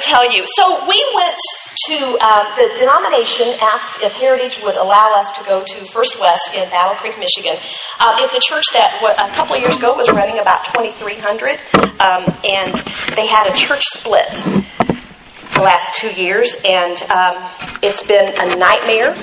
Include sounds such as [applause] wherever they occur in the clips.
tell you. So we went to um, the denomination asked if Heritage would allow us to go to First West in Battle Creek, Michigan. Um, it's a church that a couple of years ago was running about 2,300, um, and they had a church split the last two years, and um, it's been a nightmare.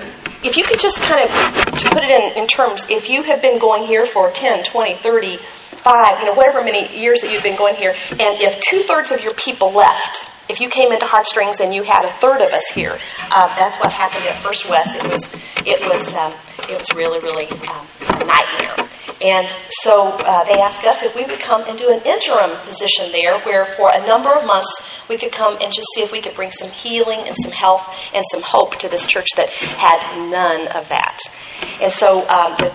If you could just kind of, to put it in, in terms, if you have been going here for 10, 20, 30, five, you know, whatever many years that you've been going here, and if two thirds of your people left, if you came into Heartstrings and you had a third of us here, uh, that's what happened at First West. It was, it was, um, it was really, really um, a nightmare. And so uh, they asked us if we would come and do an interim position there, where for a number of months we could come and just see if we could bring some healing and some health and some hope to this church that had none of that. And so um, the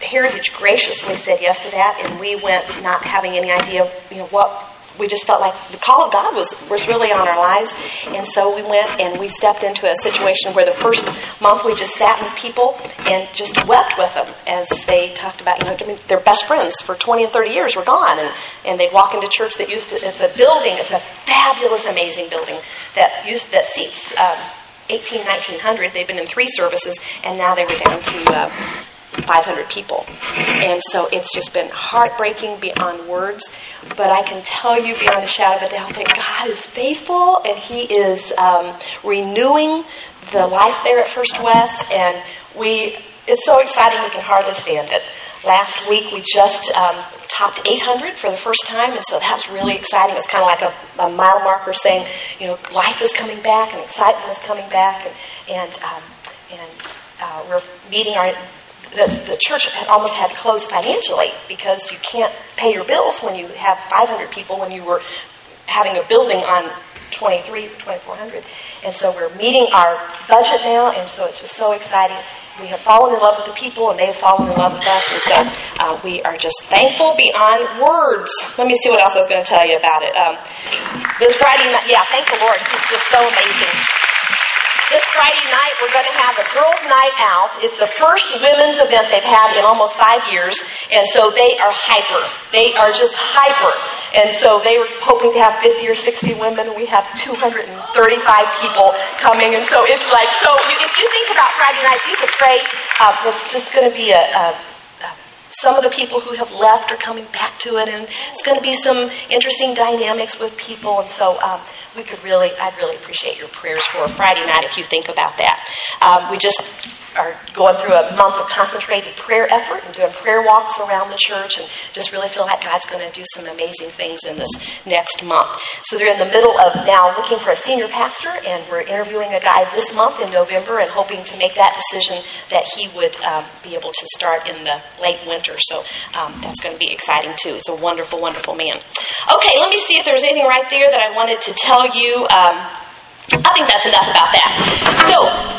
Heritage graciously said yes to that, and we went not having any idea, you know, what we just felt like the call of God was, was really on our lives. And so we went and we stepped into a situation where the first month we just sat with people and just wept with them as they talked about, you know, I mean, their best friends for 20 and 30 years were gone. And, and they'd walk into church that used to, it's a building, it's a fabulous, amazing building that used, that seats, um, 18, 1900. They've been in three services and now they were down to, uh, 500 people. And so it's just been heartbreaking beyond words. But I can tell you beyond a shadow of a doubt that God is faithful and He is um, renewing the life there at First West. And we, it's so exciting we can hardly stand it. Last week we just um, topped 800 for the first time, and so that was really exciting. It's kind of like a, a, mile marker saying, you know, life is coming back and excitement is coming back, and and um, and uh, we're meeting our the, the church had almost had to close financially because you can't pay your bills when you have 500 people when you were having a building on 23, 2400. And so we're meeting our budget now, and so it's just so exciting. We have fallen in love with the people, and they've fallen in love with us, and so uh, we are just thankful beyond words. Let me see what else I was going to tell you about it. Um, this Friday night, yeah, thank the Lord. It's just so amazing. This Friday night, we're going to have a girls' night out. It's the first women's event they've had in almost five years, and so they are hyper. They are just hyper. And so they were hoping to have 50 or 60 women. We have 235 people coming, and so it's like, so if you think about Friday night, you could pray. Uh, it's just going to be a, a some of the people who have left are coming back to it, and it's going to be some interesting dynamics with people. And so, um, we could really, I'd really appreciate your prayers for Friday night if you think about that. Um, we just are going through a month of concentrated prayer effort and doing prayer walks around the church and just really feel like God's going to do some amazing things in this next month. So they're in the middle of now looking for a senior pastor and we're interviewing a guy this month in November and hoping to make that decision that he would um, be able to start in the late winter. So um, that's going to be exciting too. It's a wonderful, wonderful man. Okay, let me see if there's anything right there that I wanted to tell you. Um, I think that's enough about that. So,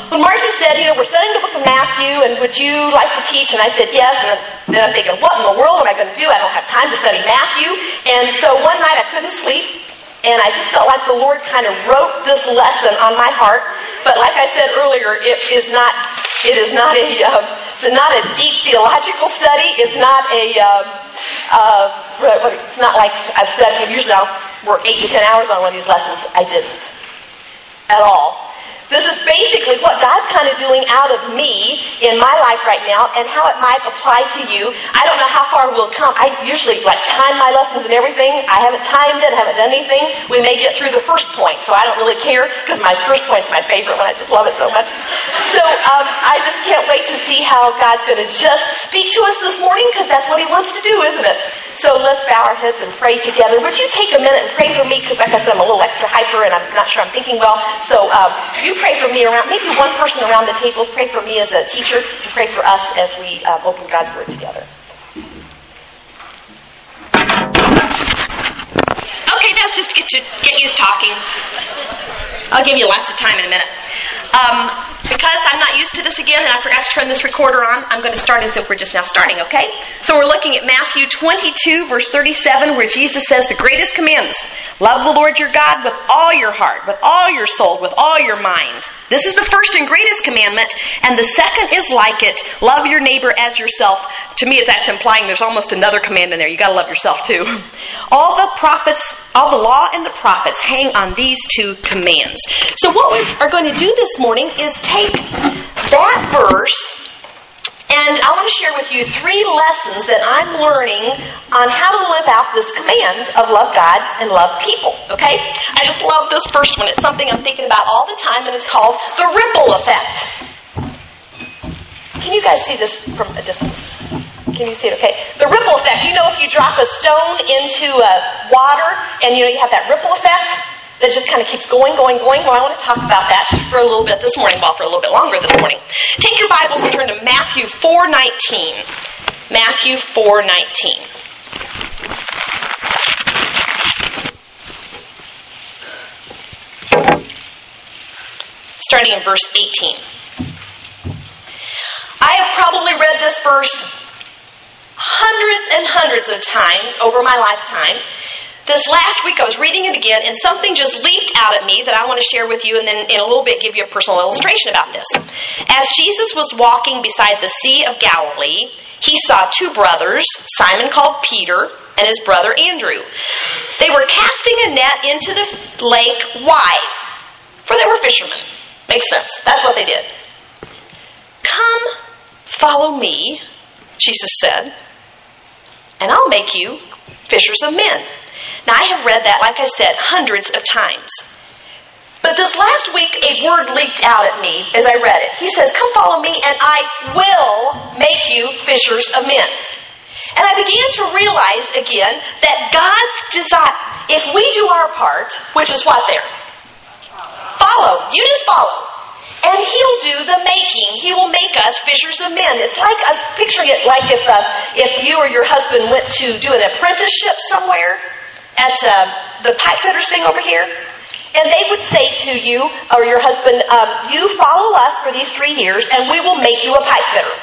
when Marty said, you know, we're studying the book of Matthew, and would you like to teach? And I said, yes. And then I'm thinking, what in the world am I going to do? I don't have time to study Matthew. And so one night I couldn't sleep, and I just felt like the Lord kind of wrote this lesson on my heart. But like I said earlier, it is not, it is not a, um, it's not a deep theological study. It's not a, um, uh, it's not like I've studied, usually I'll work eight to ten hours on one of these lessons. I didn't at all. This is basically what God's kind of doing out of me in my life right now and how it might apply to you. I don't know how far we'll come. I usually like time my lessons and everything. I haven't timed it, I haven't done anything. We may get through the first point, so I don't really care because my first point's my favorite one. I just love it so much. So um, I just can't wait to see how God's going to just speak to us this morning because that's what He wants to do, isn't it? So let's bow our heads and pray together. Would you take a minute and pray for me because, like I said, I'm a little extra hyper and I'm not sure I'm thinking well. So um, you pray for me around, maybe one person around the table. pray for me as a teacher, and pray for us as we uh, open God's Word together. Okay, that's just get you, get you talking. I'll give you lots of time in a minute. Um, because I'm not used to this again and I forgot to turn this recorder on, I'm going to start as if we're just now starting, okay? So we're looking at Matthew 22, verse 37, where Jesus says the greatest commands love the Lord your God with all your heart, with all your soul, with all your mind. This is the first and greatest commandment, and the second is like it love your neighbor as yourself. To me, that's implying there's almost another command in there. You got to love yourself too. [laughs] All the prophets, all the law and the prophets hang on these two commands. So, what we are going to do this morning is take that verse and I want to share with you three lessons that I'm learning on how to live out this command of love God and love people. Okay? I just love this first one. It's something I'm thinking about all the time, and it's called the ripple effect. Can you guys see this from a distance? Can you see it? Okay. The ripple effect. You know, if you drop a stone into uh, water and you know you have that ripple effect, that just kind of keeps going, going, going. Well, I want to talk about that for a little bit this morning, well, for a little bit longer this morning. Take your Bibles and turn to Matthew 4.19. Matthew 4.19. Starting in verse 18. I have probably read this verse hundreds and hundreds of times over my lifetime. This last week I was reading it again and something just leaped out at me that I want to share with you and then in a little bit give you a personal illustration about this. As Jesus was walking beside the Sea of Galilee, he saw two brothers, Simon called Peter and his brother Andrew. They were casting a net into the lake. Why? For they were fishermen. Makes sense. That's what they did. Come, follow me, Jesus said, and I'll make you fishers of men. Now, I have read that, like I said, hundreds of times. But this last week, a word leaped out at me as I read it. He says, Come follow me, and I will make you fishers of men. And I began to realize again that God's desire, if we do our part, which is what there? Follow. You just follow. And he'll do the making. He will make us of men. It's like us picturing it like if uh, if you or your husband went to do an apprenticeship somewhere at uh, the pipe fitters thing over here, and they would say to you or your husband, um, "You follow us for these three years, and we will make you a pipe fitter."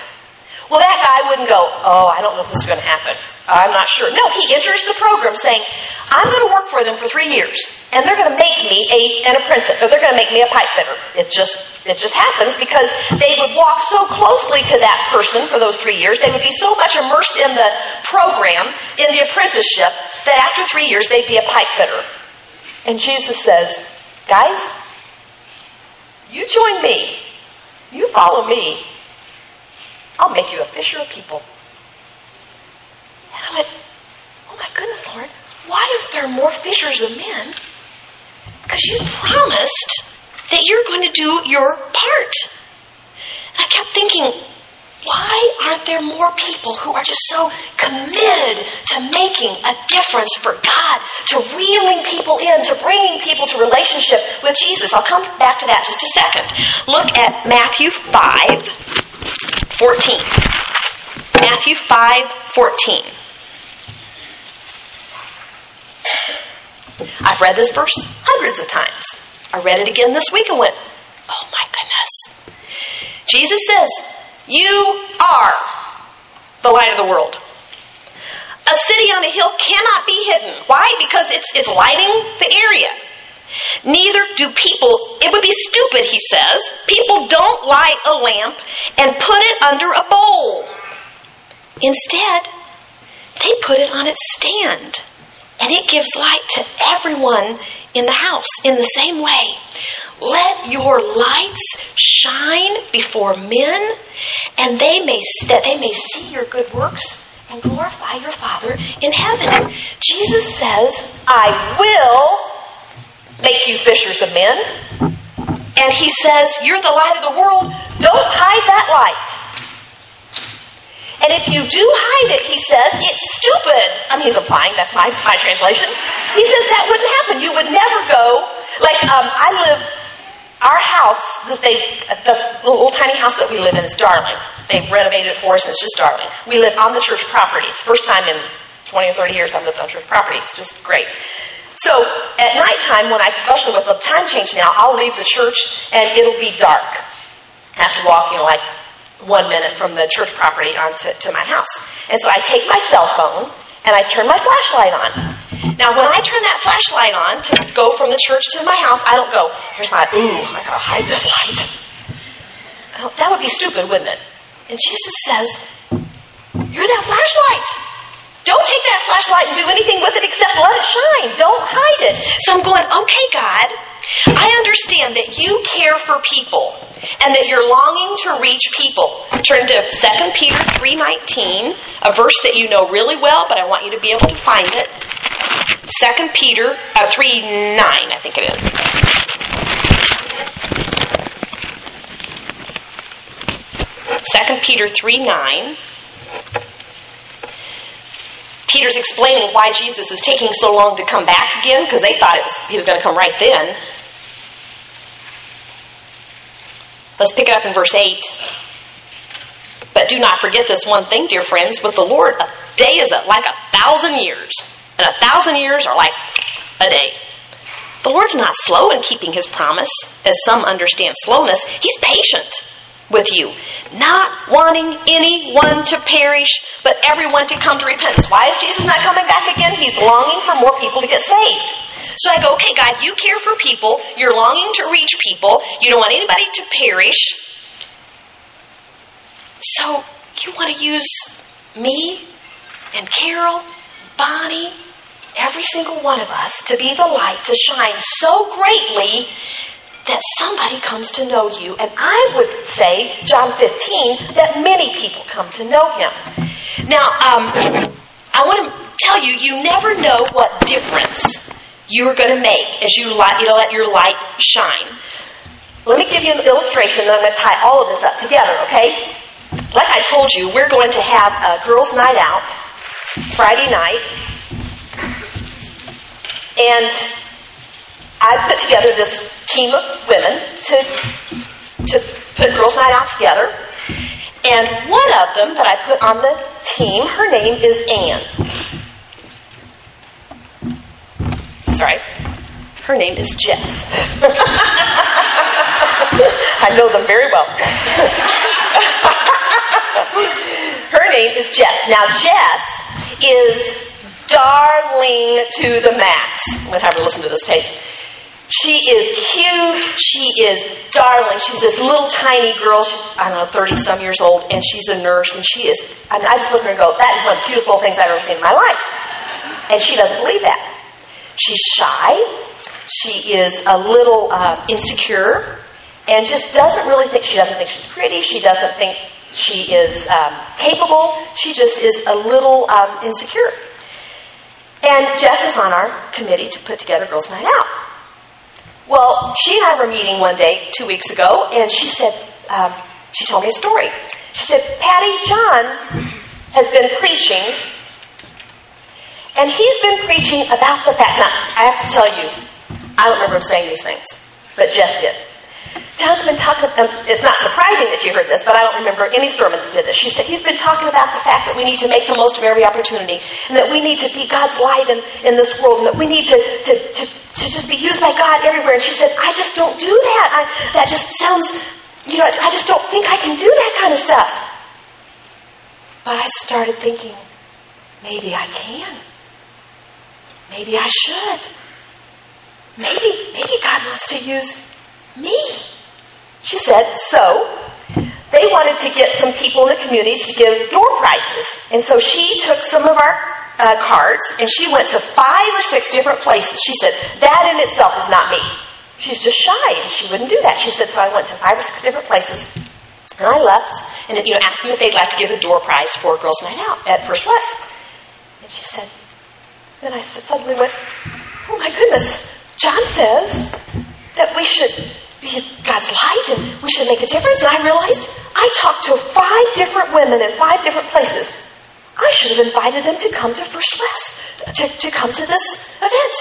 Well, that guy wouldn't go, "Oh, I don't know if this is going to happen. I'm not sure." No, he enters the program saying, "I'm going to work for them for three years, and they're going to make me a, an apprentice, or they're going to make me a pipe fitter." It just it just happens because they would walk so closely to that person for those three years. They would be so much immersed in the program, in the apprenticeship, that after three years they'd be a pipe fitter. And Jesus says, "Guys, you join me. You follow me." I'll make you a fisher of people. I went, Oh my goodness, Lord, why aren't there more fishers of men? Because you promised that you're going to do your part. And I kept thinking, why aren't there more people who are just so committed to making a difference for God, to reeling people in, to bringing people to relationship with Jesus? I'll come back to that just a second. Look at Matthew 5, 14. Matthew 5, 14. I've read this verse hundreds of times. I read it again this week and went, oh my goodness. Jesus says, You are the light of the world. A city on a hill cannot be hidden. Why? Because it's, it's lighting the area. Neither do people, it would be stupid, he says. People don't light a lamp and put it under a bowl. Instead, they put it on its stand and it gives light to everyone in the house in the same way. Let your lights shine before men, and they may that they may see your good works and glorify your Father in heaven. Jesus says, "I will make you fishers of men." And he says, "You're the light of the world. Don't hide that light." And if you do hide it, he says, it's stupid. I mean, he's implying, that's my, my translation. He says that wouldn't happen. You would never go, like, um, I live, our house, this little tiny house that we live in is darling. They've renovated it for us and it's just darling. We live on the church property. It's the first time in 20 or 30 years I've lived on church property. It's just great. So at nighttime, when I, especially with the time change now, I'll leave the church and it'll be dark. after have to walk, you know, like one minute from the church property onto to my house. And so I take my cell phone and I turn my flashlight on. Now, when I turn that flashlight on to go from the church to my house, I don't go, here's my, ooh, I gotta hide this light. That would be stupid, wouldn't it? And Jesus says, You're that flashlight. Don't take that flashlight and do anything with it except let it shine. Don't hide it. So I'm going, okay, God, I understand that you care for people and that you're longing to reach people. Turn to 2 Peter 3.19, a verse that you know really well, but I want you to be able to find it. 2 Peter uh, 3.9, I think it is. Second Peter 3 9. Peter's explaining why Jesus is taking so long to come back again because they thought was, he was going to come right then. Let's pick it up in verse 8. But do not forget this one thing, dear friends. With the Lord, a day is like a thousand years, and a thousand years are like a day. The Lord's not slow in keeping his promise, as some understand slowness. He's patient with you, not wanting anyone to perish, but everyone to come to repentance. Why is Jesus not coming back again? He's longing for more people to get saved. So I go, okay, God, you care for people. You're longing to reach people. You don't want anybody to perish. So you want to use me and Carol, Bonnie, every single one of us to be the light to shine so greatly that somebody comes to know you. And I would say, John 15, that many people come to know him. Now, um, I want to tell you, you never know what difference you are going to make as you, light, you let your light shine. Let me give you an illustration, and I'm going to tie all of this up together, okay? Like I told you, we're going to have a girls' night out Friday night. And I put together this team of women to, to put Girls Night Out together. And one of them that I put on the team, her name is Anne. Sorry. Her name is Jess. [laughs] I know them very well. [laughs] her name is Jess. Now, Jess is darling to the max. I'm going to have her listen to this tape. She is cute. She is darling. She's this little tiny girl. She, I don't know, 30 some years old, and she's a nurse, and she is, I I just look at her and go, that is one of the cutest little things I've ever seen in my life. And she doesn't believe that. She's shy. She is a little uh, insecure, and just doesn't really think, she doesn't think she's pretty. She doesn't think she is um, capable. She just is a little um, insecure. And Jess is on our committee to put together Girls Night Out. Well, she and I were meeting one day two weeks ago, and she said, um, she told me a story. She said, Patty, John has been preaching, and he's been preaching about the fact. Now, I have to tell you, I don't remember him saying these things, but Jess did. John's been talking, um, it's not surprising that you heard this, but I don't remember any sermon that did this. She said, he's been talking about the fact that we need to make the most of every opportunity, and that we need to be God's light in, in this world, and that we need to, to, to, to just be used by God everywhere. And she said, I just don't do that. I, that just sounds, you know, I just don't think I can do that kind of stuff. But I started thinking, maybe I can. Maybe I should. Maybe, maybe God wants to use me. She said, so they wanted to get some people in the community to give door prizes. And so she took some of our uh, cards and she went to five or six different places. She said, that in itself is not me. She's just shy and she wouldn't do that. She said, so I went to five or six different places. And I left and you know, asked them if they'd like to give a door prize for Girls Night Out at First West. And she said, then I suddenly went, oh my goodness, John says that we should God's light and we should make a difference. And I realized I talked to five different women in five different places. I should have invited them to come to First West, to, to come to this event.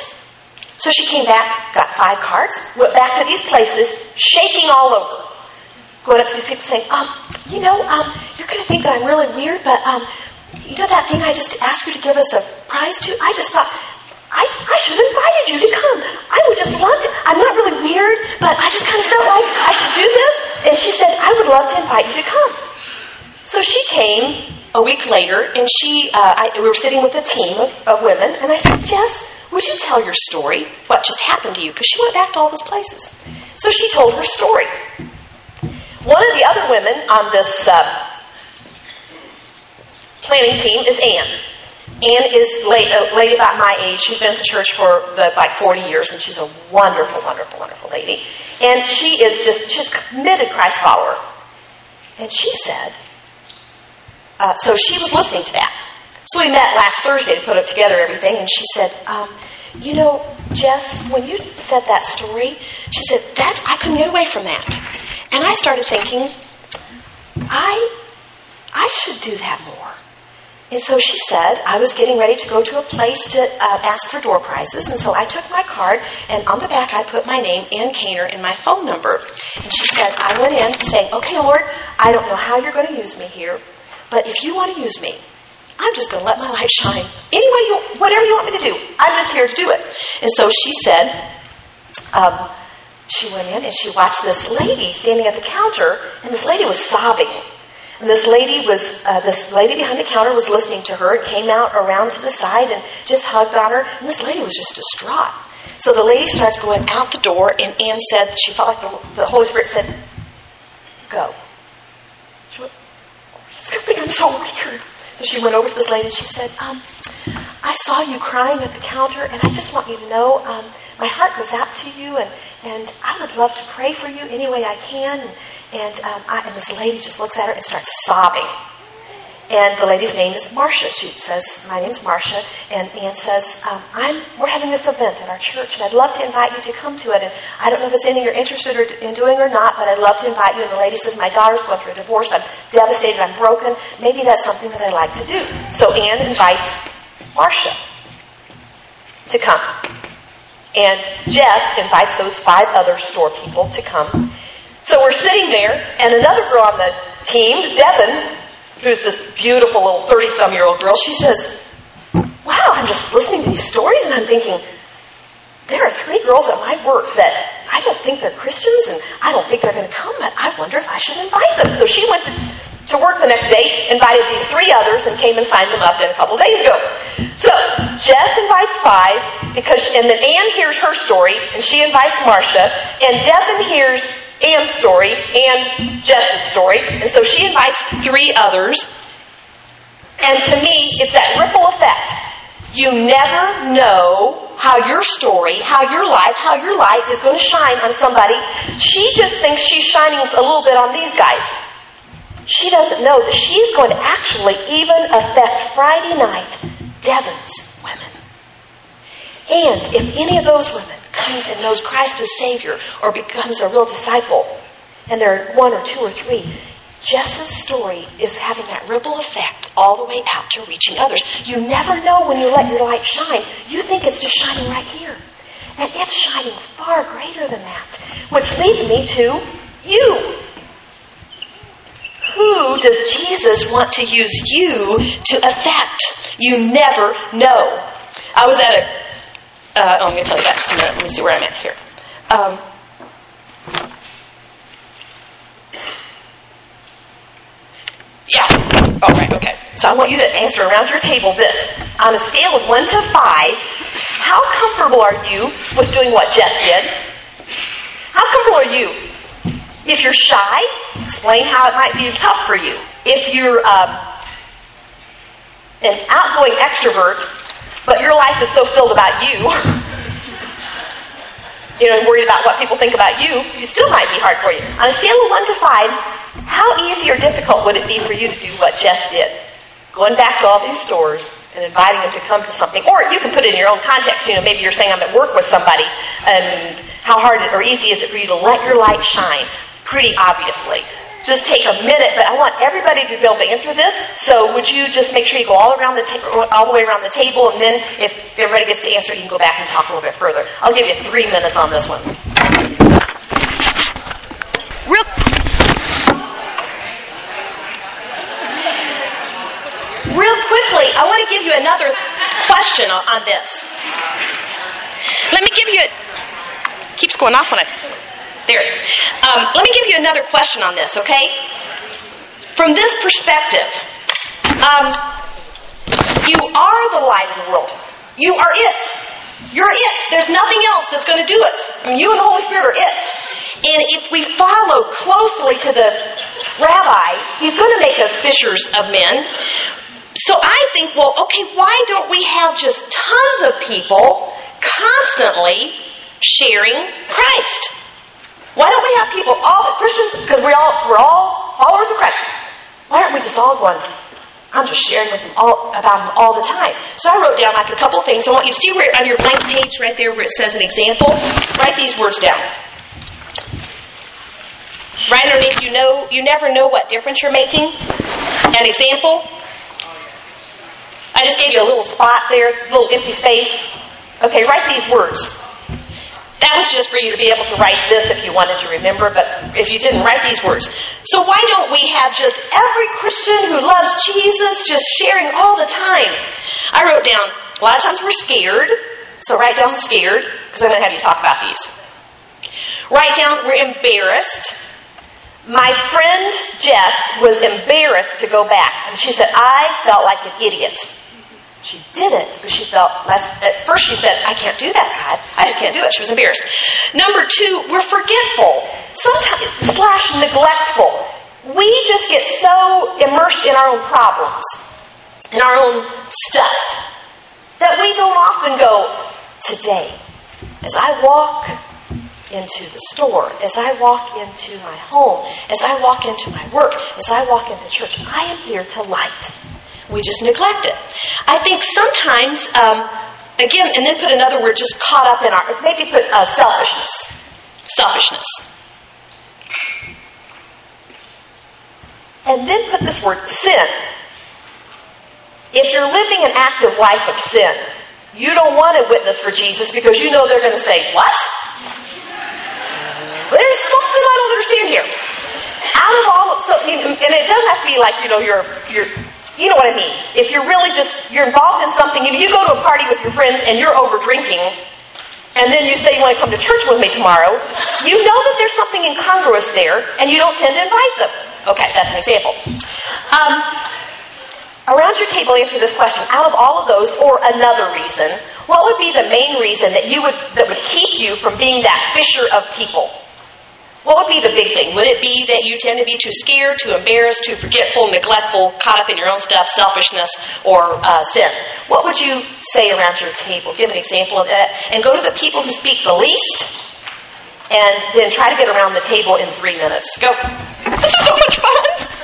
So she came back, got five cards, went back to these places, shaking all over. Going up to these people saying, um, you know, um, you're going to think that I'm really weird, but, um, you know that thing I just asked you to give us a prize to? I just thought, I, I should have invited you to come. I would just love to. I'm not really weird, but I just kind of felt like I should do this. And she said, I would love to invite you to come. So she came a week later, and she, uh, I, we were sitting with a team of, of women, and I said, Jess, would you tell your story? What just happened to you? Because she went back to all those places. So she told her story. One of the other women on this uh, planning team is Anne. Anne is late, a lady about my age. She's been the church for the, like 40 years, and she's a wonderful, wonderful, wonderful lady. And she is just, she's committed Christ follower. And she said, uh, so she was listening to that. So we met last Thursday to put it together everything, and she said, um, "You know, Jess, when you said that story, she said that I couldn't get away from that." And I started thinking, I, I should do that more. And so she said, I was getting ready to go to a place to uh, ask for door prizes. And so I took my card, and on the back I put my name, Anne Kaner, and my phone number. And she said, I went in saying, Okay, Lord, I don't know how you're going to use me here, but if you want to use me, I'm just going to let my light shine. Any way you, whatever you want me to do, I'm just here to do it. And so she said, um, she went in and she watched this lady standing at the counter, and this lady was sobbing. And this lady was, uh, this lady behind the counter was listening to her, came out around to the side and just hugged on her, and this lady was just distraught. So the lady starts going out the door, and Anne said, she felt like the, the Holy Spirit said, Go. She went, I'm so weird. So she went over to this lady and she said, um, I saw you crying at the counter, and I just want you to know um, my heart goes out to you, and, and I would love to pray for you any way I can. And, um, I, and this lady just looks at her and starts sobbing. And the lady's name is Marcia. She says, "My name's Marcia." And Anne says, um, "I'm we're having this event at our church, and I'd love to invite you to come to it. And I don't know if it's anything you're interested in doing or not, but I'd love to invite you." And the lady says, "My daughter's going through a divorce. I'm devastated. I'm broken. Maybe that's something that I'd like to do." So Anne invites Marcia to come, and Jess invites those five other store people to come. So we're sitting there, and another girl on the team, Devin, who's this beautiful little 30 some year old girl, she says, Wow, I'm just listening to these stories and I'm thinking, there are three girls at my work that I don't think they're Christians and I don't think they're going to come, but I wonder if I should invite them. So she went to, to work the next day, invited these three others, and came and signed them up a couple days ago. So Jess invites five because, and then Anne hears her story, and she invites Marcia, and Devin hears Anne's story and Jess's story. And so she invites three others. And to me, it's that ripple effect. You never know how your story, how your life, how your light is going to shine on somebody. She just thinks she's shining a little bit on these guys. She doesn't know that she's going to actually even affect Friday night Devin's women. And if any of those women comes and knows Christ as Savior or becomes a real disciple, and there are one or two or three, Jess's story is having that ripple effect all the way out to reaching others. You never know when you let your light shine. You think it's just shining right here. And it's shining far greater than that. Which leads me to you. Who does Jesus want to use you to affect? You never know. I was at a uh, oh, I'm going to tell you that just a minute. Let me see where I'm at here. Um, yeah. All right, okay. So I want you to answer around your table this. On a scale of 1 to 5, how comfortable are you with doing what Jeff did? How comfortable are you? If you're shy, explain how it might be tough for you. If you're um, an outgoing extrovert, but your life is so filled about you, [laughs] you know, worried about what people think about you, it still might be hard for you. On a scale of 1 to 5, how easy or difficult would it be for you to do what Jess did? Going back to all these stores and inviting them to come to something. Or you can put it in your own context. You know, maybe you're saying I'm at work with somebody, and how hard or easy is it for you to let your light shine? Pretty obviously just take a minute, but I want everybody to be able to answer this. So would you just make sure you go all around the ta- all the way around the table, and then if everybody gets to answer, you can go back and talk a little bit further. I'll give you three minutes on this one. Real. Real quickly, I want to give you another question on, on this. Let me give you. A, keeps going off on it. There it is. Um, let me give you another question on this, okay? From this perspective, um, you are the light of the world. You are it. You're it. There's nothing else that's going to do it. I mean, you and the Holy Spirit are it. And if we follow closely to the rabbi, he's going to make us fishers of men. So I think, well, okay, why don't we have just tons of people constantly sharing Christ? Why don't we have people, all Christians, because we all we're all followers of Christ. Why aren't we just all going? I'm just sharing with them all about him all the time. So I wrote down like a couple things. I want you to see where on your blank page right there where it says an example. Write these words down. Right underneath, you know, you never know what difference you're making. An example. I just gave you a little spot there, a little empty space. Okay, write these words. That was just for you to be able to write this if you wanted to remember, but if you didn't, write these words. So why don't we have just every Christian who loves Jesus just sharing all the time? I wrote down, a lot of times we're scared, so write down scared, because I'm going to have you talk about these. Write down, we're embarrassed. My friend Jess was embarrassed to go back, and she said, I felt like an idiot. She did it because she felt less. At first, she said, I can't do that, God. I just can't do it. She was embarrassed. Number two, we're forgetful, sometimes slash neglectful. We just get so immersed in our own problems, in our own stuff, that we don't often go, today, as I walk into the store, as I walk into my home, as I walk into my work, as I walk into church, I am here to light. We just neglect it. I think sometimes, um, again, and then put another word, just caught up in our, maybe put uh, selfishness. Selfishness. And then put this word, sin. If you're living an active life of sin, you don't want to witness for Jesus because you know they're going to say, What? There's something I don't understand here. Out of all, so, and it doesn't have to be like, you know, you're, you're you know what I mean. If you're really just, you're involved in something, if you go to a party with your friends and you're over drinking, and then you say you want to come to church with me tomorrow, you know that there's something incongruous there, and you don't tend to invite them. Okay, that's an example. Um, around your table, answer this question. Out of all of those, or another reason, what would be the main reason that you would that would keep you from being that fisher of people? What would be the big thing? Would it be that you tend to be too scared, too embarrassed, too forgetful, neglectful, caught up in your own stuff, selfishness, or uh, sin? What would you say around your table? Give an example of that. And go to the people who speak the least, and then try to get around the table in three minutes. Go. This is so much fun!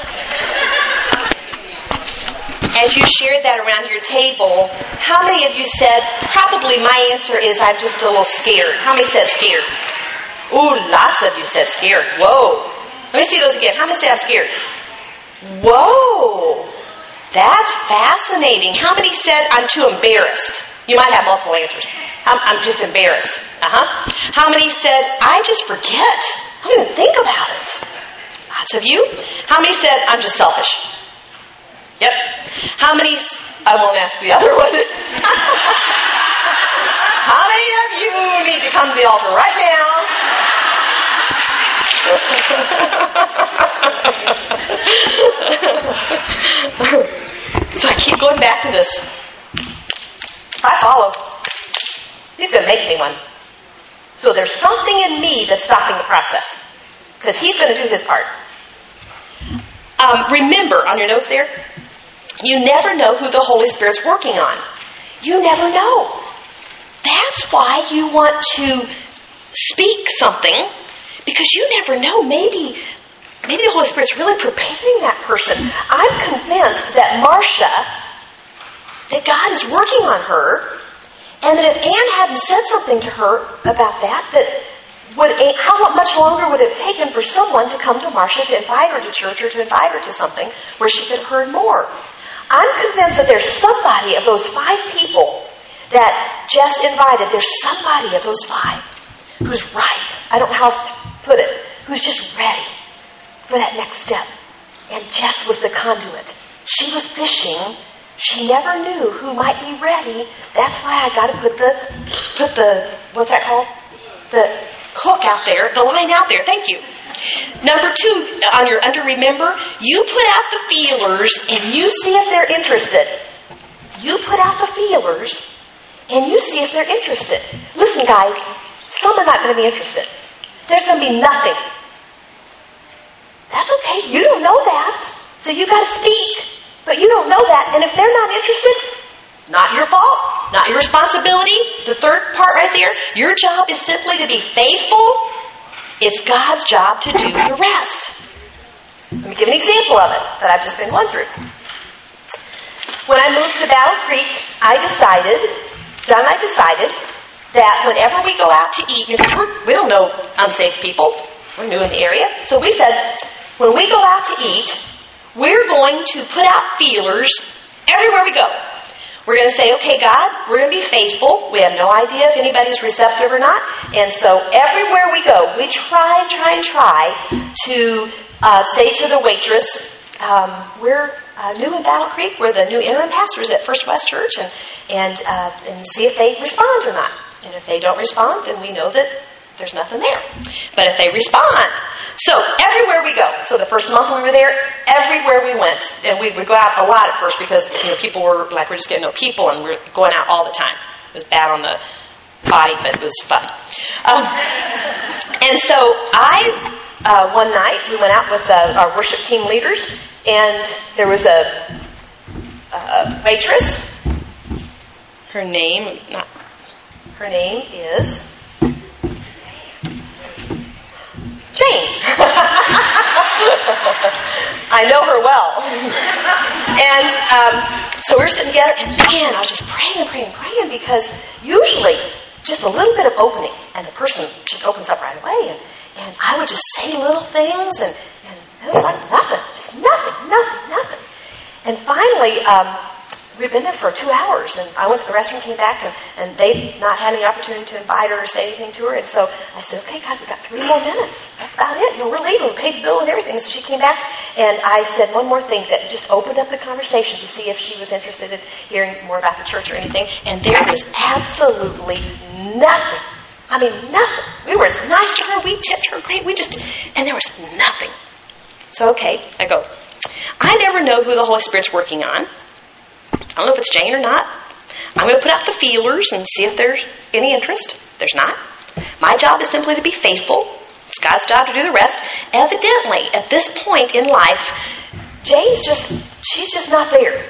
As you shared that around your table, how many of you said, probably my answer is I'm just a little scared? How many said scared? Ooh, lots of you said scared. Whoa. Let me see those again. How many said I'm scared? Whoa. That's fascinating. How many said I'm too embarrassed? You might have multiple answers. I'm, I'm just embarrassed. Uh huh. How many said I just forget? I don't even think about it. Lots of you. How many said I'm just selfish? Yep. How many? I won't ask the [laughs] other one. [laughs] How many of you need to come to the altar right now? [laughs] so I keep going back to this. I follow. He's going to make me one. So there's something in me that's stopping the process. Because he's going to do his part. Um, remember on your notes there, you never know who the Holy Spirit's working on. You never know. That's why you want to speak something because you never know. Maybe, maybe the Holy Spirit's really preparing that person. I'm convinced that Marcia, that God is working on her, and that if Anne hadn't said something to her about that, that would how much longer would it have taken for someone to come to Marcia to invite her to church or to invite her to something where she could have heard more? I'm convinced that there's somebody of those five people that Jess invited, there's somebody of those five who's right. I don't know how put it, who's just ready for that next step. And Jess was the conduit. She was fishing she never knew who might be ready. That's why I got to put the put the what's that called? The hook out there, the line out there. Thank you. Number two, on your under remember, you put out the feelers and you see if they're interested. You put out the feelers and you see if they're interested. Listen, guys, some are not going to be interested. There's going to be nothing. That's okay. You don't know that. So you got to speak. But you don't know that. And if they're not interested, not your fault, not your responsibility. The third part right there, your job is simply to be faithful. It's God's job to do the rest. Let me give an example of it that I've just been going through. When I moved to Battle Creek, I decided, John and I decided, that whenever we go out to eat, we don't know unsafe people, we're new in the area, so we said, when we go out to eat, we're going to put out feelers everywhere we go. We're going to say, okay, God, we're going to be faithful. We have no idea if anybody's receptive or not. And so everywhere we go, we try, try, and try to uh, say to the waitress, um, we're uh, new in Battle Creek. We're the new interim pastors at First West Church, and and uh, and see if they respond or not. And if they don't respond, then we know that there's nothing there. But if they respond, so everywhere we go. So the first month we were there, everywhere we went, and we would go out a lot at first because you know people were like we're just getting to know people, and we're going out all the time. It was bad on the body, but it was fun. Um, and so I. Uh, one night we went out with uh, our worship team leaders, and there was a, a waitress. Her name, not her name is Jane. [laughs] I know her well. and um, so we are sitting together, and man, I was just praying and praying and praying because usually just a little bit of opening, and the person just opens up right away. And, and I would just say little things, and, and it was like nothing, just nothing, nothing, nothing. And finally, um, we'd been there for two hours, and I went to the restroom, came back, and, and they not had any opportunity to invite her or say anything to her. And so I said, okay, guys, we've got three more minutes. That's about it. You know, we're leaving. We paid the bill and everything. So she came back, and I said one more thing that just opened up the conversation to see if she was interested in hearing more about the church or anything. And there was absolutely nothing. I mean, nothing. We were as nice to her. We tipped her great. We just, and there was nothing. So, okay, I go, I never know who the Holy Spirit's working on. I don't know if it's Jane or not. I'm going to put out the feelers and see if there's any interest. There's not. My job is simply to be faithful. It's God's job to do the rest. Evidently, at this point in life, Jane's just, she's just not there.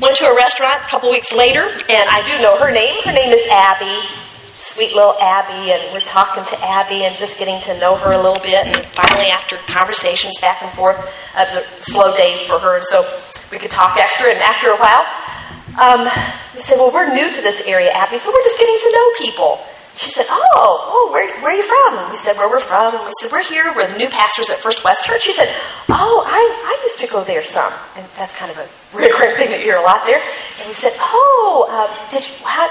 Went to a restaurant a couple weeks later, and I do know her name. Her name is Abby sweet little Abby, and we're talking to Abby and just getting to know her a little bit. And finally, after conversations back and forth, it was a slow day for her, so we could talk extra. And after a while, um, said, Well, we're new to this area, Abby, so we're just getting to know people. She said, Oh, oh where, where are you from? We said, Where we're from. And we said, We're here. We're the new pastors at First West Church. She said, Oh, I, I used to go there some. And that's kind of a recurring thing that you hear a lot there. And we said, Oh, um, did you, how,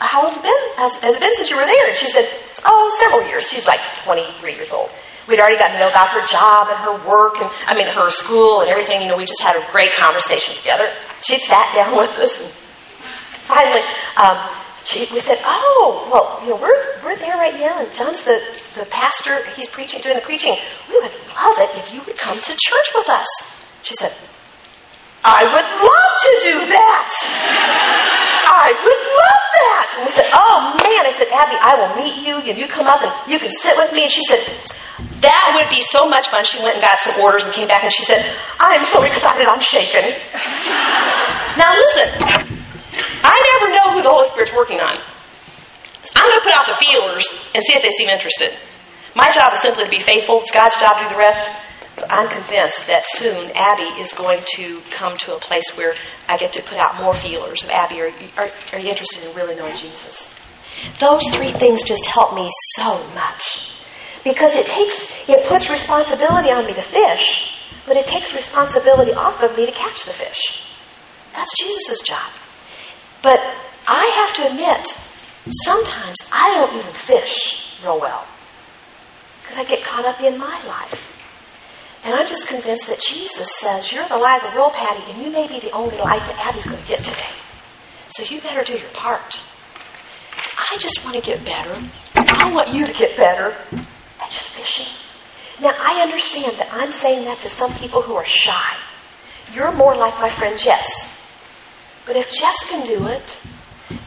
how has it been? Has, has it been since you were there? And she said, Oh, several years. She's like 23 years old. We'd already gotten to know about her job and her work and, I mean, her school and everything. You know, we just had a great conversation together. She'd sat down [laughs] with us and finally, um, she, we said, "Oh, well, you know, we're we're there right now, and John's the the pastor. He's preaching, doing the preaching. We would love it if you would come to church with us." She said, "I would love to do that. I would love that." And we said, "Oh man!" I said, "Abby, I will meet you. and you come up and you can sit with me." And she said, "That would be so much fun." She went and got some orders and came back, and she said, "I'm so excited, I'm shaking." now listen. I never know who the Holy Spirit's working on. I'm going to put out the feelers and see if they seem interested. My job is simply to be faithful. It's God's job to do the rest. But I'm convinced that soon Abby is going to come to a place where I get to put out more feelers of Abby, are, are, are you interested in really knowing Jesus? Those three things just help me so much. Because it takes, it puts responsibility on me to fish, but it takes responsibility off of me to catch the fish. That's Jesus' job. But I have to admit, sometimes I don't even fish real well because I get caught up in my life. And I'm just convinced that Jesus says, You're the light of the world, Patty, and you may be the only light that Abby's going to get today. So you better do your part. I just want to get better. I want you to get better at just fishing. Now, I understand that I'm saying that to some people who are shy. You're more like my friend Jess. But if Jess can do it,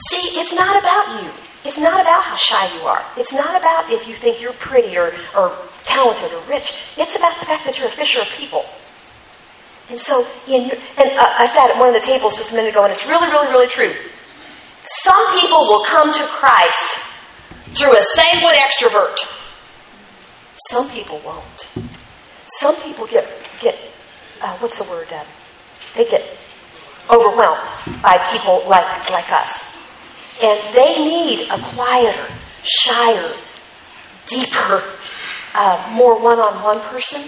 see, it's not about you. It's not about how shy you are. It's not about if you think you're pretty or, or talented or rich. It's about the fact that you're a fisher of people. And so, in your, and uh, I sat at one of the tables just a minute ago, and it's really, really, really true. Some people will come to Christ through a sanguine extrovert. Some people won't. Some people get get uh, what's the word? Uh, they get overwhelmed by people like like us, and they need a quieter, shyer, deeper, uh, more one-on-one person.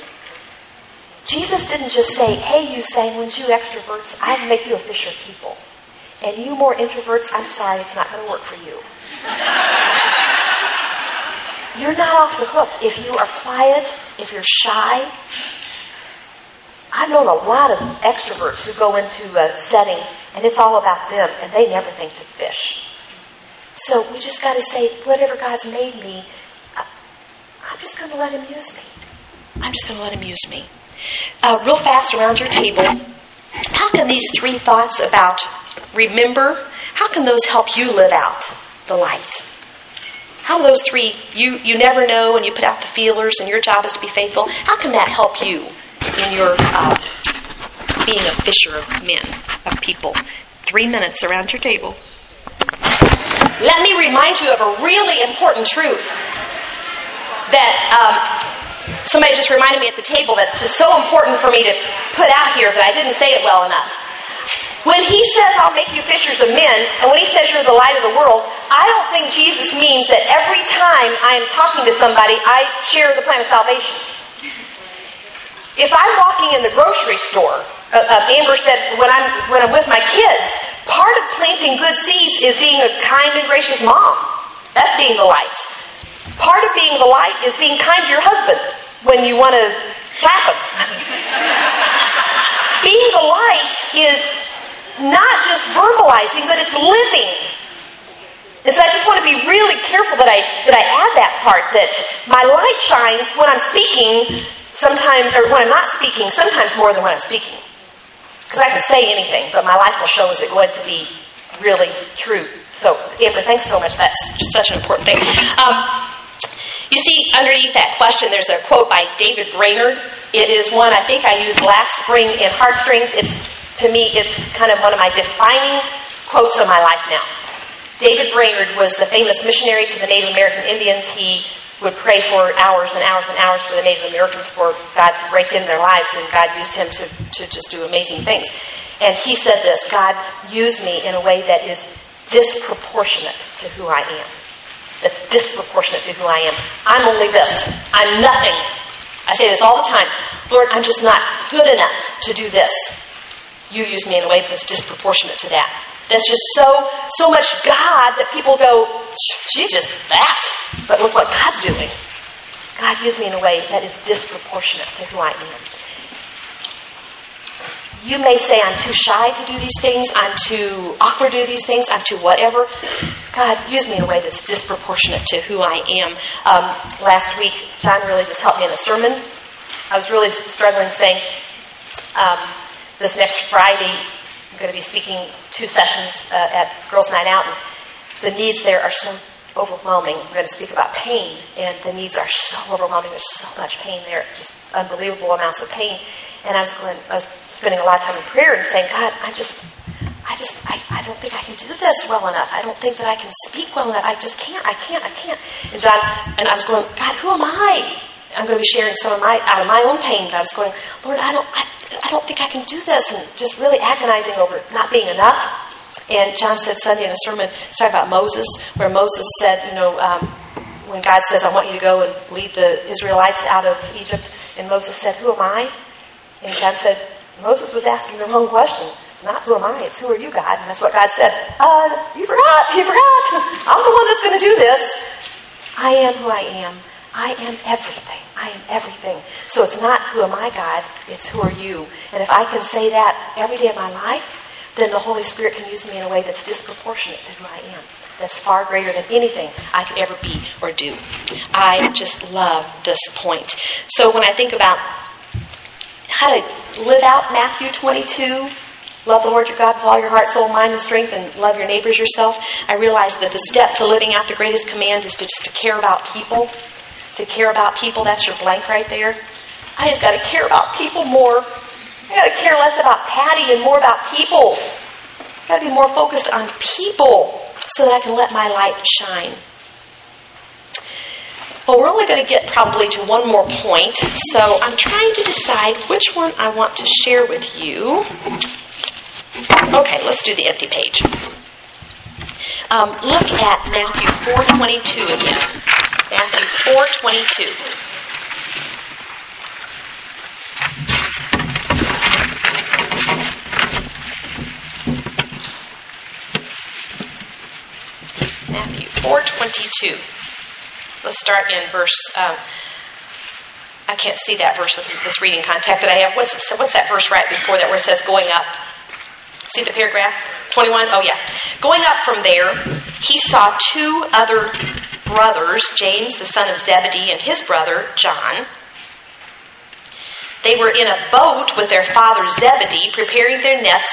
Jesus didn't just say, "Hey, you sanguines, you extroverts, I make you a fisher people," and you more introverts, I'm sorry, it's not going to work for you. You're not off the hook if you are quiet, if you're shy. I've known a lot of extroverts who go into a setting and it's all about them and they never think to fish. So we just got to say, whatever God's made me, I'm just going to let Him use me. I'm just going to let Him use me. Uh, real fast around your table, how can these three thoughts about remember, how can those help you live out the light? How those three, you, you never know and you put out the feelers and your job is to be faithful, how can that help you in your uh, being a fisher of men, of people? Three minutes around your table. Let me remind you of a really important truth that um, somebody just reminded me at the table that's just so important for me to put out here that I didn't say it well enough. When he says, I'll make you fishers of men, and when he says you're the light of the world, I don't think Jesus means that every time I am talking to somebody, I share the plan of salvation. If I'm walking in the grocery store, uh, uh, Amber said, when I'm, when I'm with my kids, part of planting good seeds is being a kind and gracious mom. That's being the light. Part of being the light is being kind to your husband when you want to slap him. [laughs] being the light is not just verbalizing, but it's living. And so I just want to be really careful that I that I add that part that my light shines when I'm speaking, sometimes or when I'm not speaking, sometimes more than when I'm speaking. Because I can say anything, but my life will show is it going to be really true. So, Amber, thanks so much. That's such an important thing. Um, you see, underneath that question, there's a quote by David Brainerd. It is one I think I used last spring in Heartstrings. It's to me, it's kind of one of my defining quotes of my life now. David Brainerd was the famous missionary to the Native American Indians. He would pray for hours and hours and hours for the Native Americans for God to break in their lives, and God used him to, to just do amazing things. And he said this God used me in a way that is disproportionate to who I am. That's disproportionate to who I am. I'm only this. I'm nothing. I say this all the time. Lord, I'm just not good enough to do this you use me in a way that's disproportionate to that. That's just so so much God that people go, she's just that. But look what God's doing. God used me in a way that is disproportionate to who I am. You may say, I'm too shy to do these things, I'm too awkward to do these things, I'm too whatever. God, use me in a way that's disproportionate to who I am. Um, last week, John really just helped me in a sermon. I was really struggling saying, um, this next Friday, I'm going to be speaking two sessions uh, at Girls Night Out, and the needs there are so overwhelming. I'm going to speak about pain, and the needs are so overwhelming. There's so much pain there, just unbelievable amounts of pain. And I was going, I was spending a lot of time in prayer and saying, God, I just, I just, I, I don't think I can do this well enough. I don't think that I can speak well enough. I just can't, I can't, I can't. And John, and I was going, God, who am I? I'm going to be sharing some of my out of my own pain. But I was going, Lord, I don't, I, I don't think I can do this, and just really agonizing over not being enough. And John said Sunday in a sermon, he's talking about Moses, where Moses said, you know, um, when God says, I want you to go and lead the Israelites out of Egypt, and Moses said, Who am I? And God said, Moses was asking the wrong question. It's not who am I, it's who are you, God? And that's what God said. Uh, you forgot, you forgot. I'm the one that's going to do this. I am who I am. I am everything. I am everything. So it's not who am I, God, it's who are you. And if I can say that every day of my life, then the Holy Spirit can use me in a way that's disproportionate to who I am. That's far greater than anything I could ever be or do. I just love this point. So when I think about how to live out Matthew 22, love the Lord your God with all your heart, soul, mind, and strength, and love your neighbors yourself, I realize that the step to living out the greatest command is to just to care about people. To care about people, that's your blank right there. I just got to care about people more. I got to care less about Patty and more about people. I got to be more focused on people so that I can let my light shine. Well, we're only going to get probably to one more point, so I'm trying to decide which one I want to share with you. Okay, let's do the empty page. Um, look at Matthew 4:22 again. Matthew 4:22. Matthew 4:22. Let's start in verse. Um, I can't see that verse with this reading contact that I have. What's what's that verse right before that where it says going up? See the paragraph? 21? Oh, yeah. Going up from there, he saw two other brothers, James, the son of Zebedee, and his brother, John. They were in a boat with their father Zebedee, preparing their nets,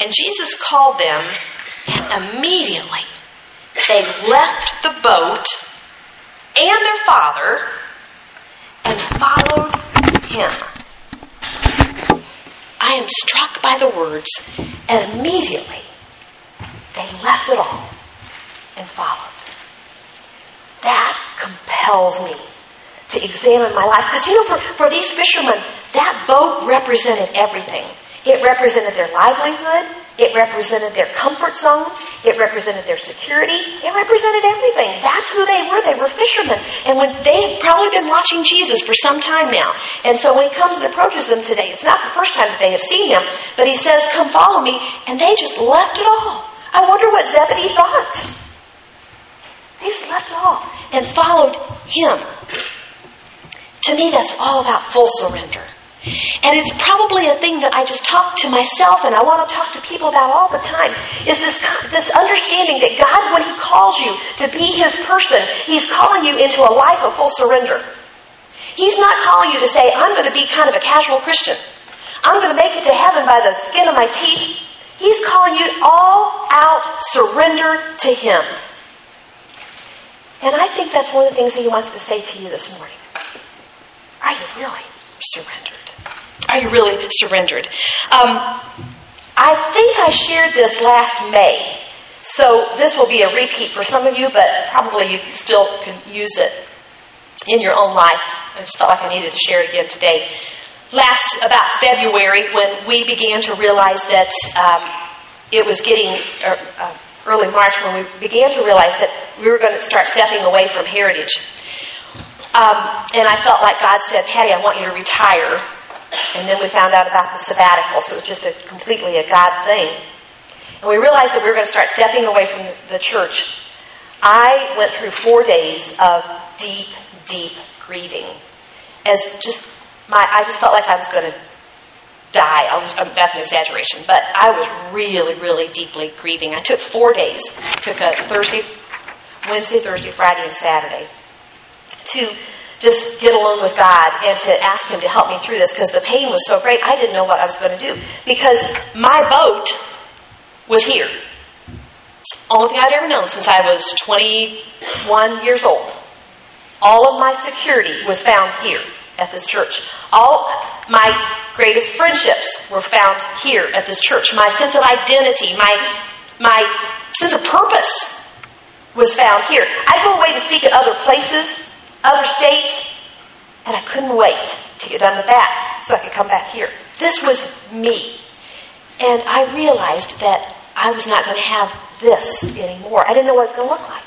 and Jesus called them, and immediately they left the boat and their father and followed him. Am struck by the words, and immediately they left it all and followed. That compels me to examine my life. Because you know, for, for these fishermen, that boat represented everything. It represented their livelihood. It represented their comfort zone. It represented their security. It represented everything. That's who they were. They were fishermen. And when they had probably been watching Jesus for some time now. And so when he comes and approaches them today, it's not the first time that they have seen him, but he says, Come follow me. And they just left it all. I wonder what Zebedee thought. They just left it all and followed him. To me, that's all about full surrender. And it's probably a thing that I just talk to myself and I want to talk to people about all the time is this, this understanding that God, when He calls you to be His person, He's calling you into a life of full surrender. He's not calling you to say, I'm going to be kind of a casual Christian. I'm going to make it to heaven by the skin of my teeth. He's calling you all out surrender to Him. And I think that's one of the things that He wants to say to you this morning. Are you really surrendered? Are you really surrendered? Um, I think I shared this last May. So this will be a repeat for some of you, but probably you still can use it in your own life. I just felt like I needed to share it again today. Last, about February, when we began to realize that um, it was getting, uh, uh, early March, when we began to realize that we were going to start stepping away from heritage. Um, and I felt like God said, Patty, I want you to retire. And then we found out about the sabbatical, so it was just a completely a God thing. And we realized that we were going to start stepping away from the church. I went through four days of deep, deep grieving. As just my, I just felt like I was going to die. I was, um, that's an exaggeration, but I was really, really deeply grieving. I took four days. I took a Thursday, Wednesday, Thursday, Friday, and Saturday to just get alone with God and to ask Him to help me through this because the pain was so great, I didn't know what I was going to do. Because my boat was here. Only thing I'd ever known since I was 21 years old. All of my security was found here at this church. All my greatest friendships were found here at this church. My sense of identity, my my sense of purpose was found here. I go away to speak at other places other states, and I couldn't wait to get done with that so I could come back here. This was me. And I realized that I was not going to have this anymore. I didn't know what it was going to look like.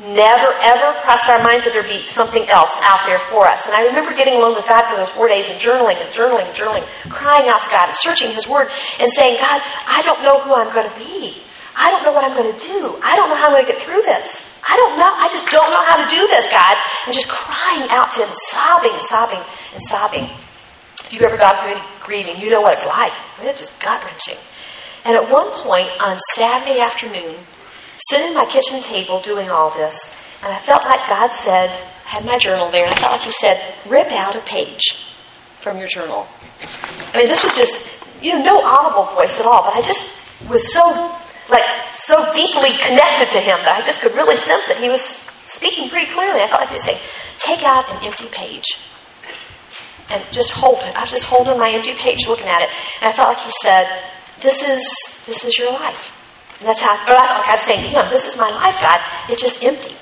Never, ever crossed our minds that there'd be something else out there for us. And I remember getting alone with God for those four days and journaling and journaling and journaling, crying out to God and searching His Word and saying, God, I don't know who I'm going to be. I don't know what I'm going to do. I don't know how I'm going to get through this. I don't know. I just don't know how to do this, God. And just crying out to Him, sobbing, sobbing, and sobbing. If you've ever gone through any grieving, you know what it's like. It's just gut wrenching. And at one point on Saturday afternoon, sitting at my kitchen table doing all this, and I felt like God said, I had my journal there, and I felt like He said, rip out a page from your journal. I mean, this was just, you know, no audible voice at all, but I just was so, like, so deeply connected to Him that I just could really sense that He was speaking pretty clearly. I felt like He was saying, take out an empty page and just hold it. I was just holding my empty page, looking at it, and I felt like He said, "This is this is your life." And that's how, or that's like I was saying to Him, "This is my life, God. It's just empty."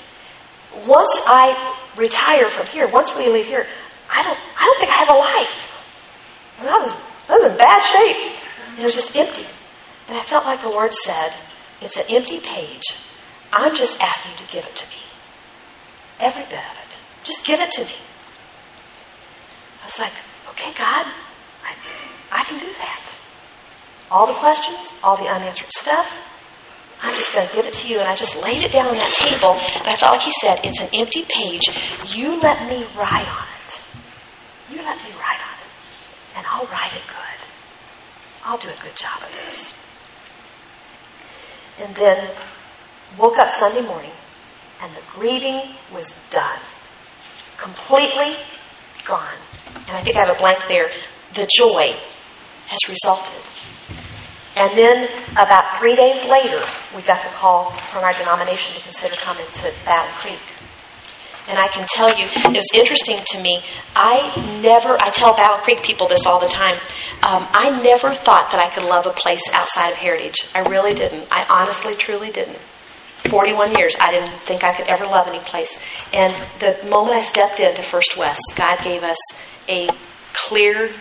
Once I retire from here, once we leave here, I don't I don't think I have a life. And I was I was in bad shape. It was just empty. And I felt like the Lord said, "It's an empty page. I'm just asking you to give it to me. Every bit of it. Just give it to me." I was like, okay, God, I, I can do that. All the questions, all the unanswered stuff, I'm just going to give it to you. And I just laid it down on that table. And I felt like he said, it's an empty page. You let me write on it. You let me write on it. And I'll write it good. I'll do a good job of this. And then woke up Sunday morning and the grieving was done. Completely gone. And I think I have a blank there. The joy has resulted. And then about three days later, we got the call from our denomination to consider coming to Battle Creek. And I can tell you, it was interesting to me. I never, I tell Battle Creek people this all the time. Um, I never thought that I could love a place outside of Heritage. I really didn't. I honestly, truly didn't. 41 years, I didn't think I could ever love any place. And the moment I stepped into First West, God gave us a clear,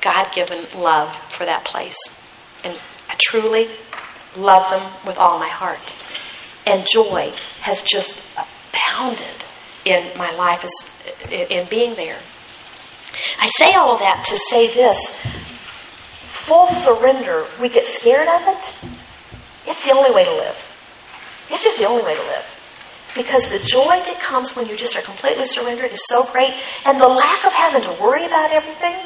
God given love for that place. And I truly love them with all my heart. And joy has just abounded in my life as, in being there. I say all that to say this full surrender, we get scared of it. It's the only way to live. It's just the only way to live. Because the joy that comes when you just are completely surrendered is so great. And the lack of having to worry about everything,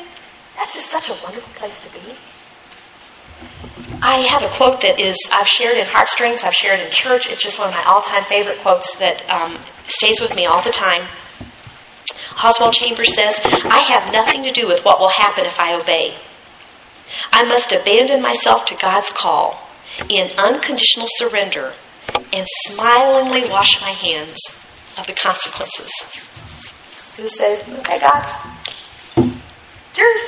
that's just such a wonderful place to be. I have a quote that is, I've shared in Heartstrings, I've shared in church. It's just one of my all time favorite quotes that um, stays with me all the time. Oswald Chambers says, I have nothing to do with what will happen if I obey. I must abandon myself to God's call in unconditional surrender and smilingly wash my hands of the consequences. Who says, okay, God, yours.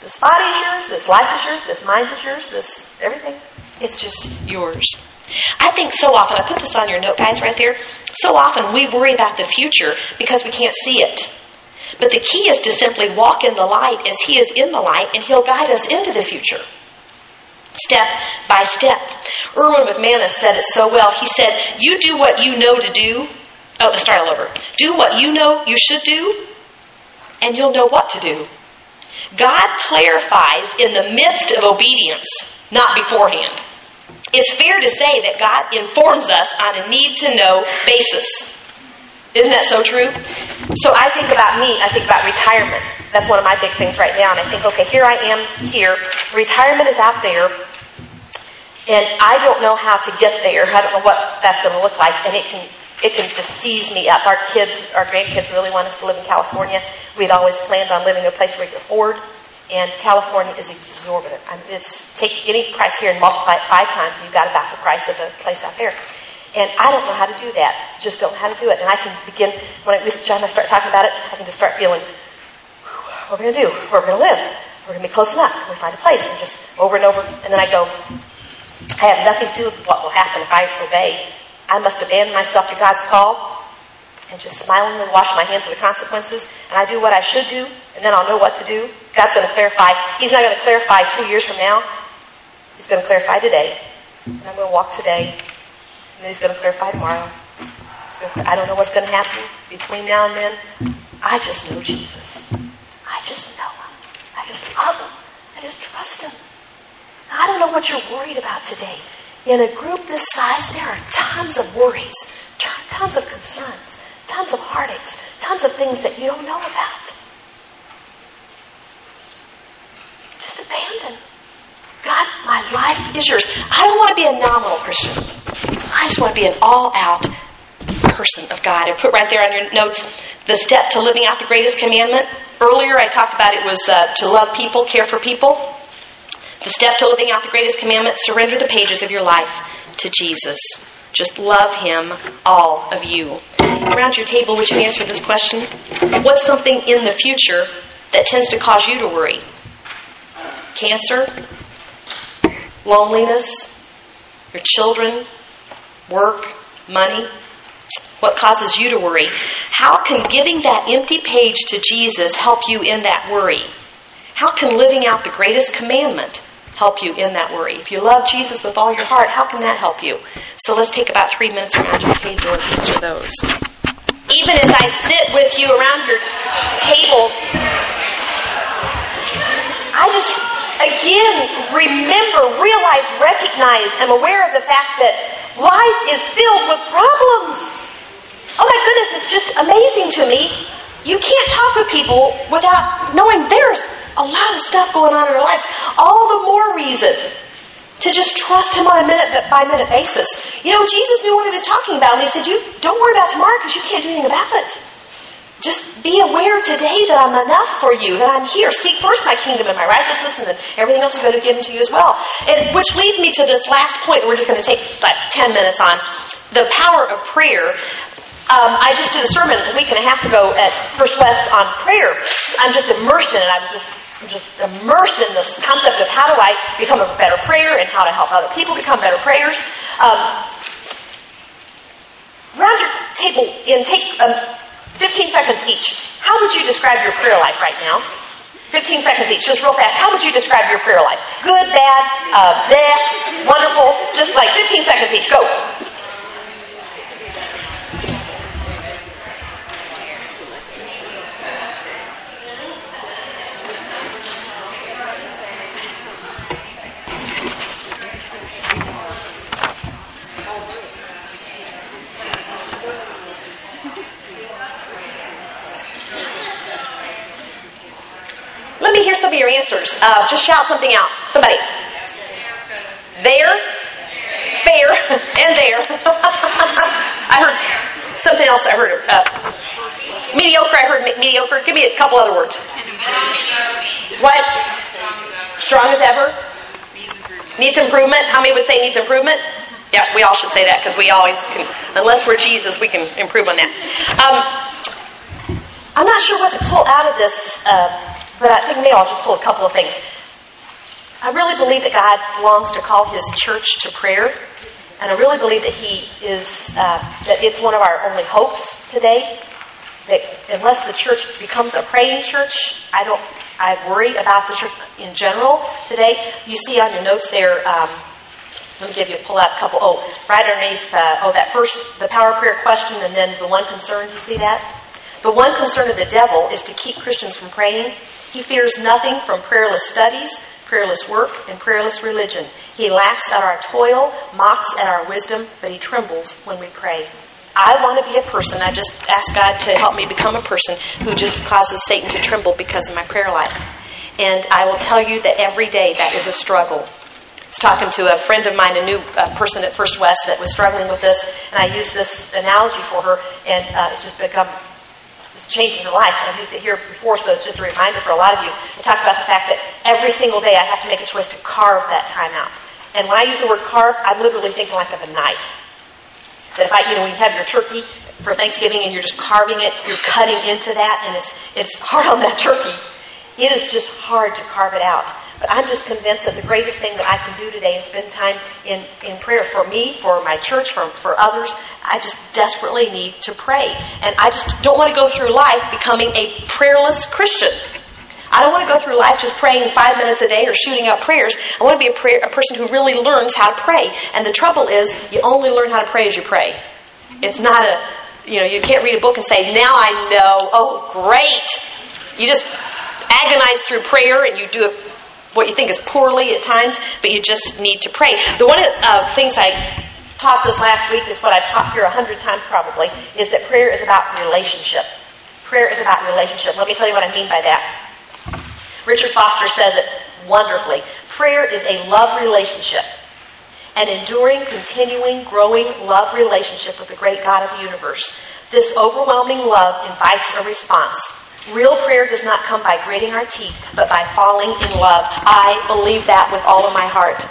This body is yours, this life is yours, this mind is yours, this everything. It's just yours. I think so often, I put this on your note, guys, right there. So often we worry about the future because we can't see it. But the key is to simply walk in the light as He is in the light, and He'll guide us into the future step by step. Erwin McManus said it so well. He said, You do what you know to do. Oh, let's start all over. Do what you know you should do, and you'll know what to do. God clarifies in the midst of obedience, not beforehand. It's fair to say that God informs us on a need to know basis. Isn't that so true? So I think about me, I think about retirement. That's one of my big things right now. And I think, okay, here I am here. Retirement is out there. And I don't know how to get there. I don't know what that's going to look like. And it can, it can just seize me up. Our kids, our grandkids really want us to live in California. We'd always planned on living in a place where we could afford. And California is exorbitant. I mean, it's take any price here and multiply it five times, and you've got about the price of a place out there. And I don't know how to do that. Just don't know how to do it. And I can begin, when I, John and I start talking about it, I can just start feeling, what we're we going to do? Where we're we going to live? We're going to be close enough. We find a place. And just over and over. And then I go, I have nothing to do with what will happen if I obey. I must abandon myself to God's call and just smilingly wash my hands of the consequences. And I do what I should do, and then I'll know what to do. God's going to clarify. He's not going to clarify two years from now. He's going to clarify today. And I'm going to walk today and he's going to clarify tomorrow. To, I don't know what's going to happen between now and then. I just know Jesus. I just know him. I just love him. I just trust him. I don't know what you're worried about today. in a group this size, there are tons of worries, tons of concerns, tons of heartaches, tons of things that you don't know about. Just abandon. God, my life is yours. I don't want to be a nominal Christian. I just want to be an all out person of God. I put right there on your notes the step to living out the greatest commandment. Earlier, I talked about it was uh, to love people, care for people. The step to living out the greatest commandment surrender the pages of your life to Jesus. Just love Him, all of you. Around your table, would you answer this question? What's something in the future that tends to cause you to worry? Cancer? Loneliness? Your children? Work? Money? What causes you to worry? How can giving that empty page to Jesus help you in that worry? How can living out the greatest commandment help you in that worry? If you love Jesus with all your heart, how can that help you? So let's take about three minutes around your table and answer those. Even as I sit with you around your tables, I just again remember, realize, recognize, I'm aware of the fact that life is filled with problems. Oh my goodness, it's just amazing to me. You can't talk with people without knowing there's a lot of stuff going on in their lives. All the more reason to just trust him on a minute by minute basis. You know, Jesus knew what he was talking about, and he said, "You don't worry about tomorrow because you can't do anything about it. Just be aware today that I'm enough for you, that I'm here. Seek first my kingdom and my righteousness, and then everything else is going to be given to you as well." And which leads me to this last point that we're just going to take like ten minutes on: the power of prayer. Um, I just did a sermon a week and a half ago at First West on prayer. I'm just immersed in it. I'm just I'm just immersed in this concept of how do I become a better prayer and how to help other people become better prayers. Um, round your table and take um, 15 seconds each. How would you describe your prayer life right now? 15 seconds each, just real fast. How would you describe your prayer life? Good, bad, uh, bleh, wonderful, just like 15 seconds each. Go. Hear some of your answers. Uh, just shout something out. Somebody. There. Fair. [laughs] And there. [laughs] I heard something else. I heard uh, mediocre. I heard mediocre. Give me a couple other words. What? Strong as ever. Needs improvement. How many would say needs improvement? Yeah, we all should say that because we always can. Unless we're Jesus, we can improve on that. Um, I'm not sure what to pull out of this. Uh, but I think maybe I'll just pull a couple of things. I really believe that God longs to call His church to prayer, and I really believe that He is uh, that it's one of our only hopes today. That unless the church becomes a praying church, I don't. I worry about the church in general today. You see on your notes there. Um, let me give you pull out a couple. Oh, right underneath. Uh, oh, that first the power prayer question, and then the one concern. You see that? The one concern of the devil is to keep Christians from praying. He fears nothing from prayerless studies, prayerless work, and prayerless religion. He laughs at our toil, mocks at our wisdom, but he trembles when we pray. I want to be a person. I just ask God to help me become a person who just causes Satan to tremble because of my prayer life. And I will tell you that every day that is a struggle. I was talking to a friend of mine, a new uh, person at First West that was struggling with this, and I used this analogy for her, and uh, it's just become changing her life. And I've used it here before, so it's just a reminder for a lot of you. It talks about the fact that every single day I have to make a choice to carve that time out. And when I use the word carve, I'm literally thinking like of a knife. That if I, you know, when you have your turkey for Thanksgiving and you're just carving it, you're cutting into that, and it's it's hard on that turkey. It is just hard to carve it out. But I'm just convinced that the greatest thing that I can do today is spend time in, in prayer for me, for my church, for, for others. I just desperately need to pray. And I just don't want to go through life becoming a prayerless Christian. I don't want to go through life just praying five minutes a day or shooting out prayers. I want to be a, prayer, a person who really learns how to pray. And the trouble is, you only learn how to pray as you pray. It's not a, you know, you can't read a book and say, now I know, oh, great. You just agonize through prayer and you do it what you think is poorly at times, but you just need to pray. The one of uh, things I taught this last week is what I've taught here a hundred times probably, is that prayer is about relationship. Prayer is about relationship. Let me tell you what I mean by that. Richard Foster says it wonderfully. Prayer is a love relationship. An enduring, continuing, growing love relationship with the great God of the universe. This overwhelming love invites a response. Real prayer does not come by gritting our teeth, but by falling in love. I believe that with all of my heart.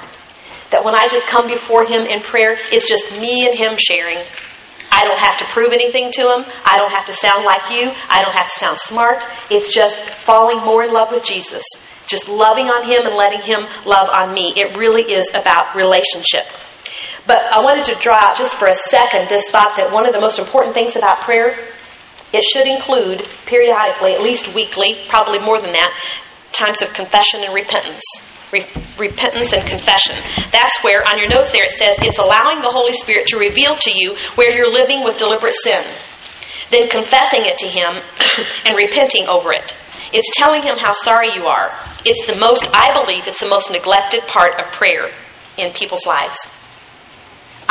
That when I just come before Him in prayer, it's just me and Him sharing. I don't have to prove anything to Him. I don't have to sound like you. I don't have to sound smart. It's just falling more in love with Jesus. Just loving on Him and letting Him love on me. It really is about relationship. But I wanted to draw out just for a second this thought that one of the most important things about prayer it should include periodically, at least weekly, probably more than that, times of confession and repentance. Re- repentance and confession. That's where, on your notes there, it says it's allowing the Holy Spirit to reveal to you where you're living with deliberate sin, then confessing it to Him [coughs] and repenting over it. It's telling Him how sorry you are. It's the most, I believe, it's the most neglected part of prayer in people's lives.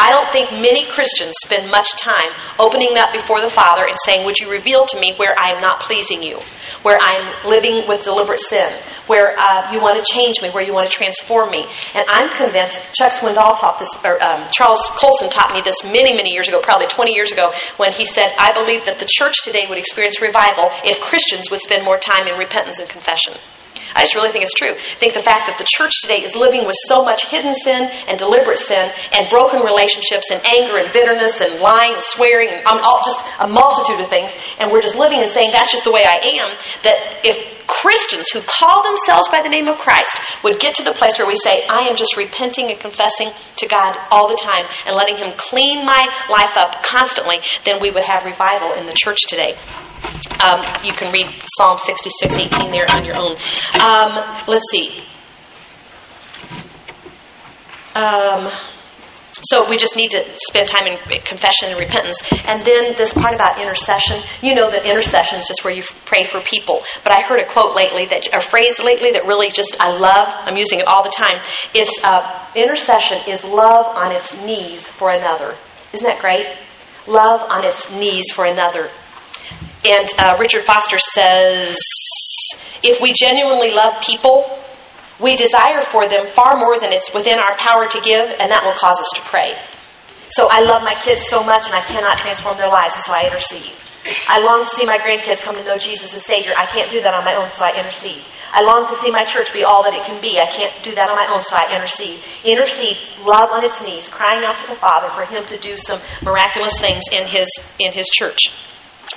I don't think many Christians spend much time opening up before the Father and saying, Would you reveal to me where I am not pleasing you? Where I'm living with deliberate sin? Where uh, you want to change me? Where you want to transform me? And I'm convinced, Chuck Swindoll taught this, or um, Charles Colson taught me this many, many years ago, probably 20 years ago, when he said, I believe that the church today would experience revival if Christians would spend more time in repentance and confession. I just really think it's true. I think the fact that the church today is living with so much hidden sin and deliberate sin and broken relationships and anger and bitterness and lying and swearing and um, all, just a multitude of things, and we're just living and saying that's just the way I am, that if Christians who call themselves by the name of Christ would get to the place where we say, I am just repenting and confessing to God all the time and letting Him clean my life up constantly, then we would have revival in the church today. Um, you can read Psalm 66, 18 there on your own. Um, let's see. Um, so we just need to spend time in confession and repentance. And then this part about intercession. You know that intercession is just where you pray for people. But I heard a quote lately that, a phrase lately that really just I love. I'm using it all the time. It's uh, intercession is love on its knees for another. Isn't that great? Love on its knees for another. And uh, Richard Foster says, if we genuinely love people, we desire for them far more than it's within our power to give, and that will cause us to pray. So I love my kids so much, and I cannot transform their lives, and so I intercede. I long to see my grandkids come to know Jesus as Savior. I can't do that on my own, so I intercede. I long to see my church be all that it can be. I can't do that on my own, so I intercede. Intercede, love on its knees, crying out to the Father for Him to do some miraculous things in His in His church.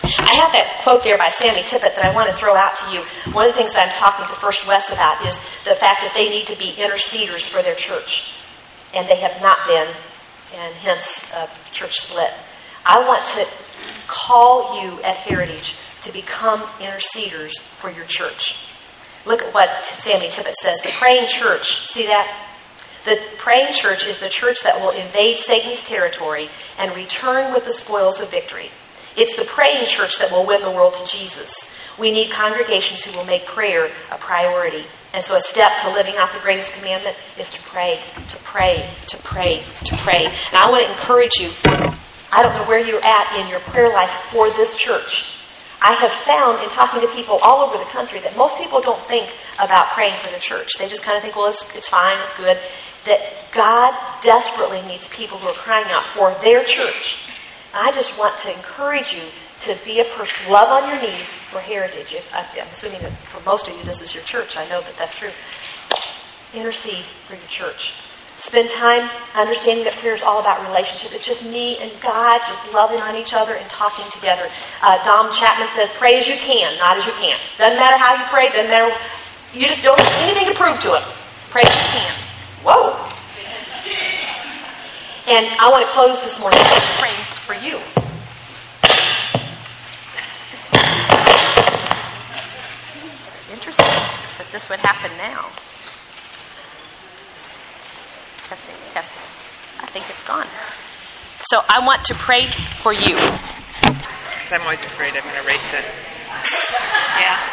I have that quote there by Sammy Tippit that I want to throw out to you. One of the things I'm talking to First West about is the fact that they need to be interceders for their church. And they have not been, and hence a church split. I want to call you at Heritage to become interceders for your church. Look at what Sammy Tippit says. The praying church, see that? The praying church is the church that will invade Satan's territory and return with the spoils of victory. It's the praying church that will win the world to Jesus. We need congregations who will make prayer a priority. And so a step to living out the greatest commandment is to pray, to pray, to pray, to pray. And I want to encourage you. I don't know where you're at in your prayer life for this church. I have found in talking to people all over the country that most people don't think about praying for the church. They just kind of think, well, it's, it's fine, it's good. That God desperately needs people who are crying out for their church I just want to encourage you to be a person, love on your knees for heritage. If, I'm assuming that for most of you this is your church. I know that that's true. Intercede for your church. Spend time understanding that prayer is all about relationship. It's just me and God just loving on each other and talking together. Uh, Dom Chapman says, pray as you can, not as you can. Doesn't matter how you pray, doesn't matter. You just don't have anything to prove to him. Pray as you can. Whoa. And I want to close this morning praying for you. Interesting that this would happen now. Testing, testing. I think it's gone. So I want to pray for you. Because I'm always afraid I'm going to erase it. Yeah.